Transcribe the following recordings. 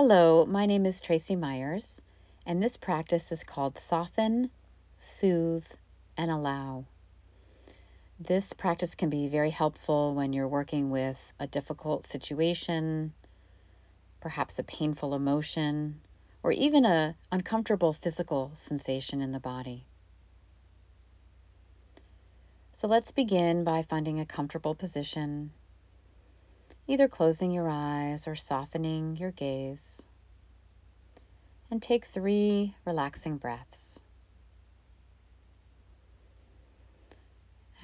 Hello, my name is Tracy Myers, and this practice is called Soften, Soothe, and Allow. This practice can be very helpful when you're working with a difficult situation, perhaps a painful emotion, or even an uncomfortable physical sensation in the body. So let's begin by finding a comfortable position either closing your eyes or softening your gaze. And take three relaxing breaths.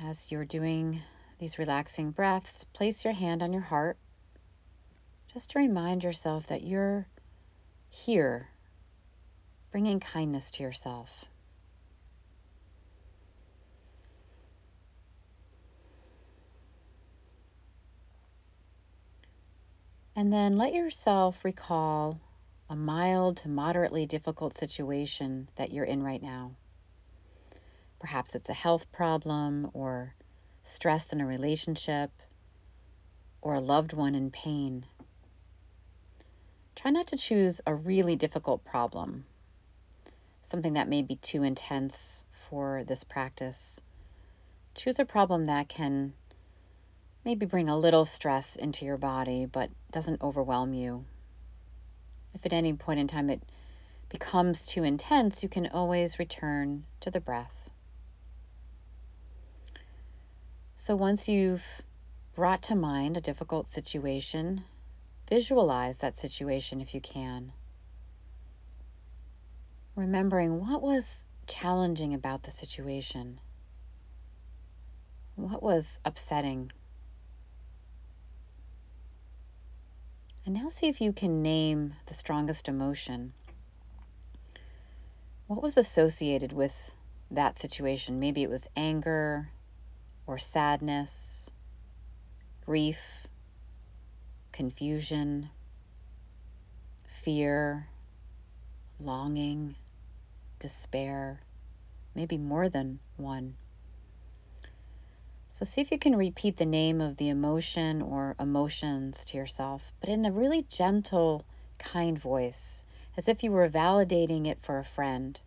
As you're doing these relaxing breaths, place your hand on your heart just to remind yourself that you're here, bringing kindness to yourself. And then let yourself recall a mild to moderately difficult situation that you're in right now. Perhaps it's a health problem or stress in a relationship or a loved one in pain. Try not to choose a really difficult problem, something that may be too intense for this practice. Choose a problem that can maybe bring a little stress into your body, but doesn't overwhelm you. If at any point in time it becomes too intense, you can always return to the breath. So once you've brought to mind a difficult situation, visualize that situation if you can. Remembering what was challenging about the situation, what was upsetting And now see if you can name the strongest emotion. What was associated with that situation? Maybe it was anger or sadness, grief, confusion, fear, longing, despair, maybe more than one. So see if you can repeat the name of the emotion or emotions to yourself, but in a really gentle, kind voice, as if you were validating it for a friend.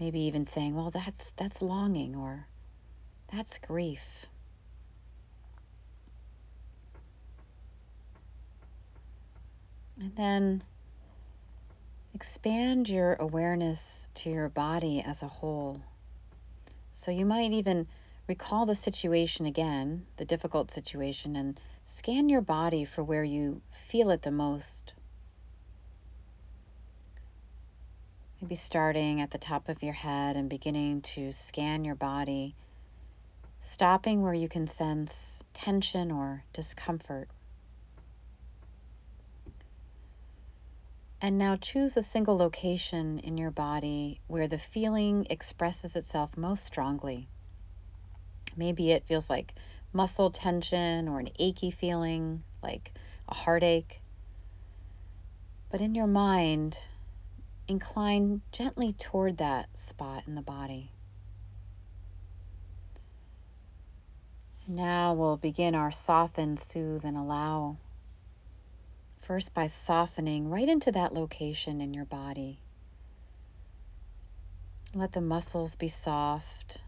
Maybe even saying, "Well, that's that's longing or that's grief." And then expand your awareness to your body as a whole. So you might even recall the situation again, the difficult situation, and scan your body for where you feel it the most. Maybe starting at the top of your head and beginning to scan your body, stopping where you can sense tension or discomfort. And now choose a single location in your body where the feeling expresses itself most strongly. Maybe it feels like muscle tension or an achy feeling, like a heartache. But in your mind, incline gently toward that spot in the body. Now we'll begin our soften, soothe, and allow. First, by softening right into that location in your body. Let the muscles be soft.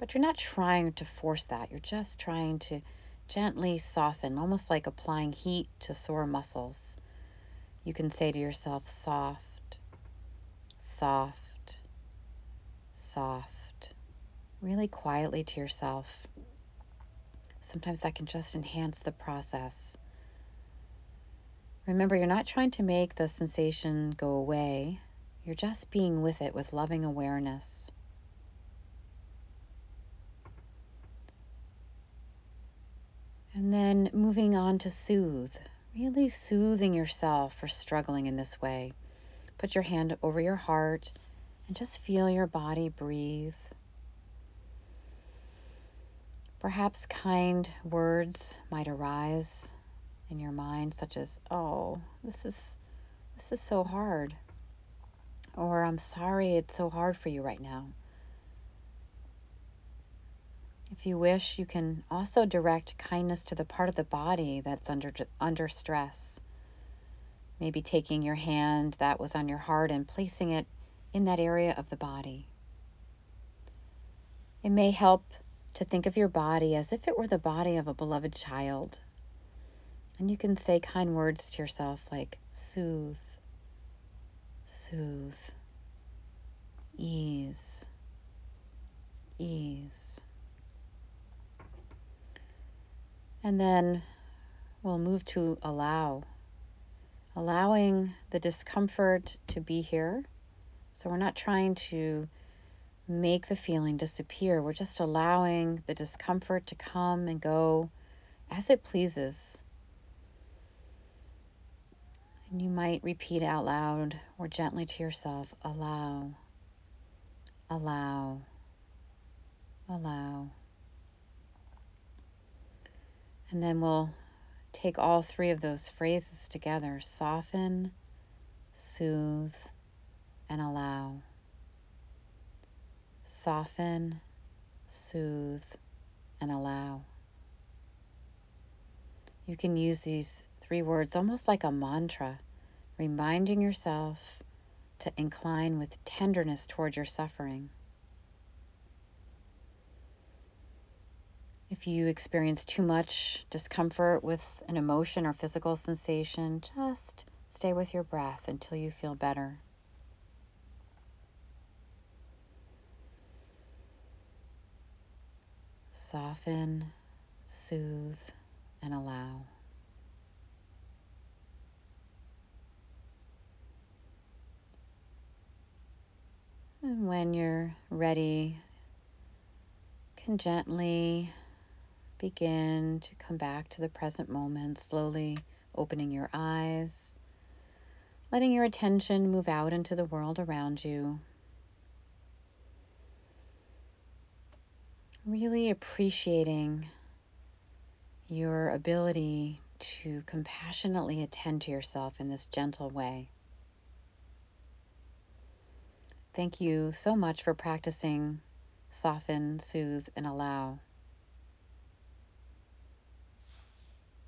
But you're not trying to force that. You're just trying to gently soften, almost like applying heat to sore muscles. You can say to yourself, soft, soft, soft, really quietly to yourself. Sometimes that can just enhance the process. Remember, you're not trying to make the sensation go away, you're just being with it with loving awareness. And then moving on to soothe, really soothing yourself for struggling in this way. Put your hand over your heart and just feel your body breathe. Perhaps kind words might arise in your mind such as, "Oh, this is this is so hard." Or, "I'm sorry it's so hard for you right now." If you wish, you can also direct kindness to the part of the body that's under under stress. Maybe taking your hand that was on your heart and placing it in that area of the body. It may help to think of your body as if it were the body of a beloved child. And you can say kind words to yourself like soothe, soothe, ease, ease. And then we'll move to allow, allowing the discomfort to be here. So we're not trying to make the feeling disappear. We're just allowing the discomfort to come and go as it pleases. And you might repeat out loud or gently to yourself allow, allow, allow. And then we'll take all three of those phrases together soften, soothe, and allow. Soften, soothe, and allow. You can use these three words almost like a mantra, reminding yourself to incline with tenderness toward your suffering. If you experience too much discomfort with an emotion or physical sensation, just stay with your breath until you feel better. Soften, soothe, and allow. And when you're ready, can gently begin to come back to the present moment, slowly opening your eyes, letting your attention move out into the world around you. Really appreciating your ability to compassionately attend to yourself in this gentle way. Thank you so much for practicing soften, soothe, and allow.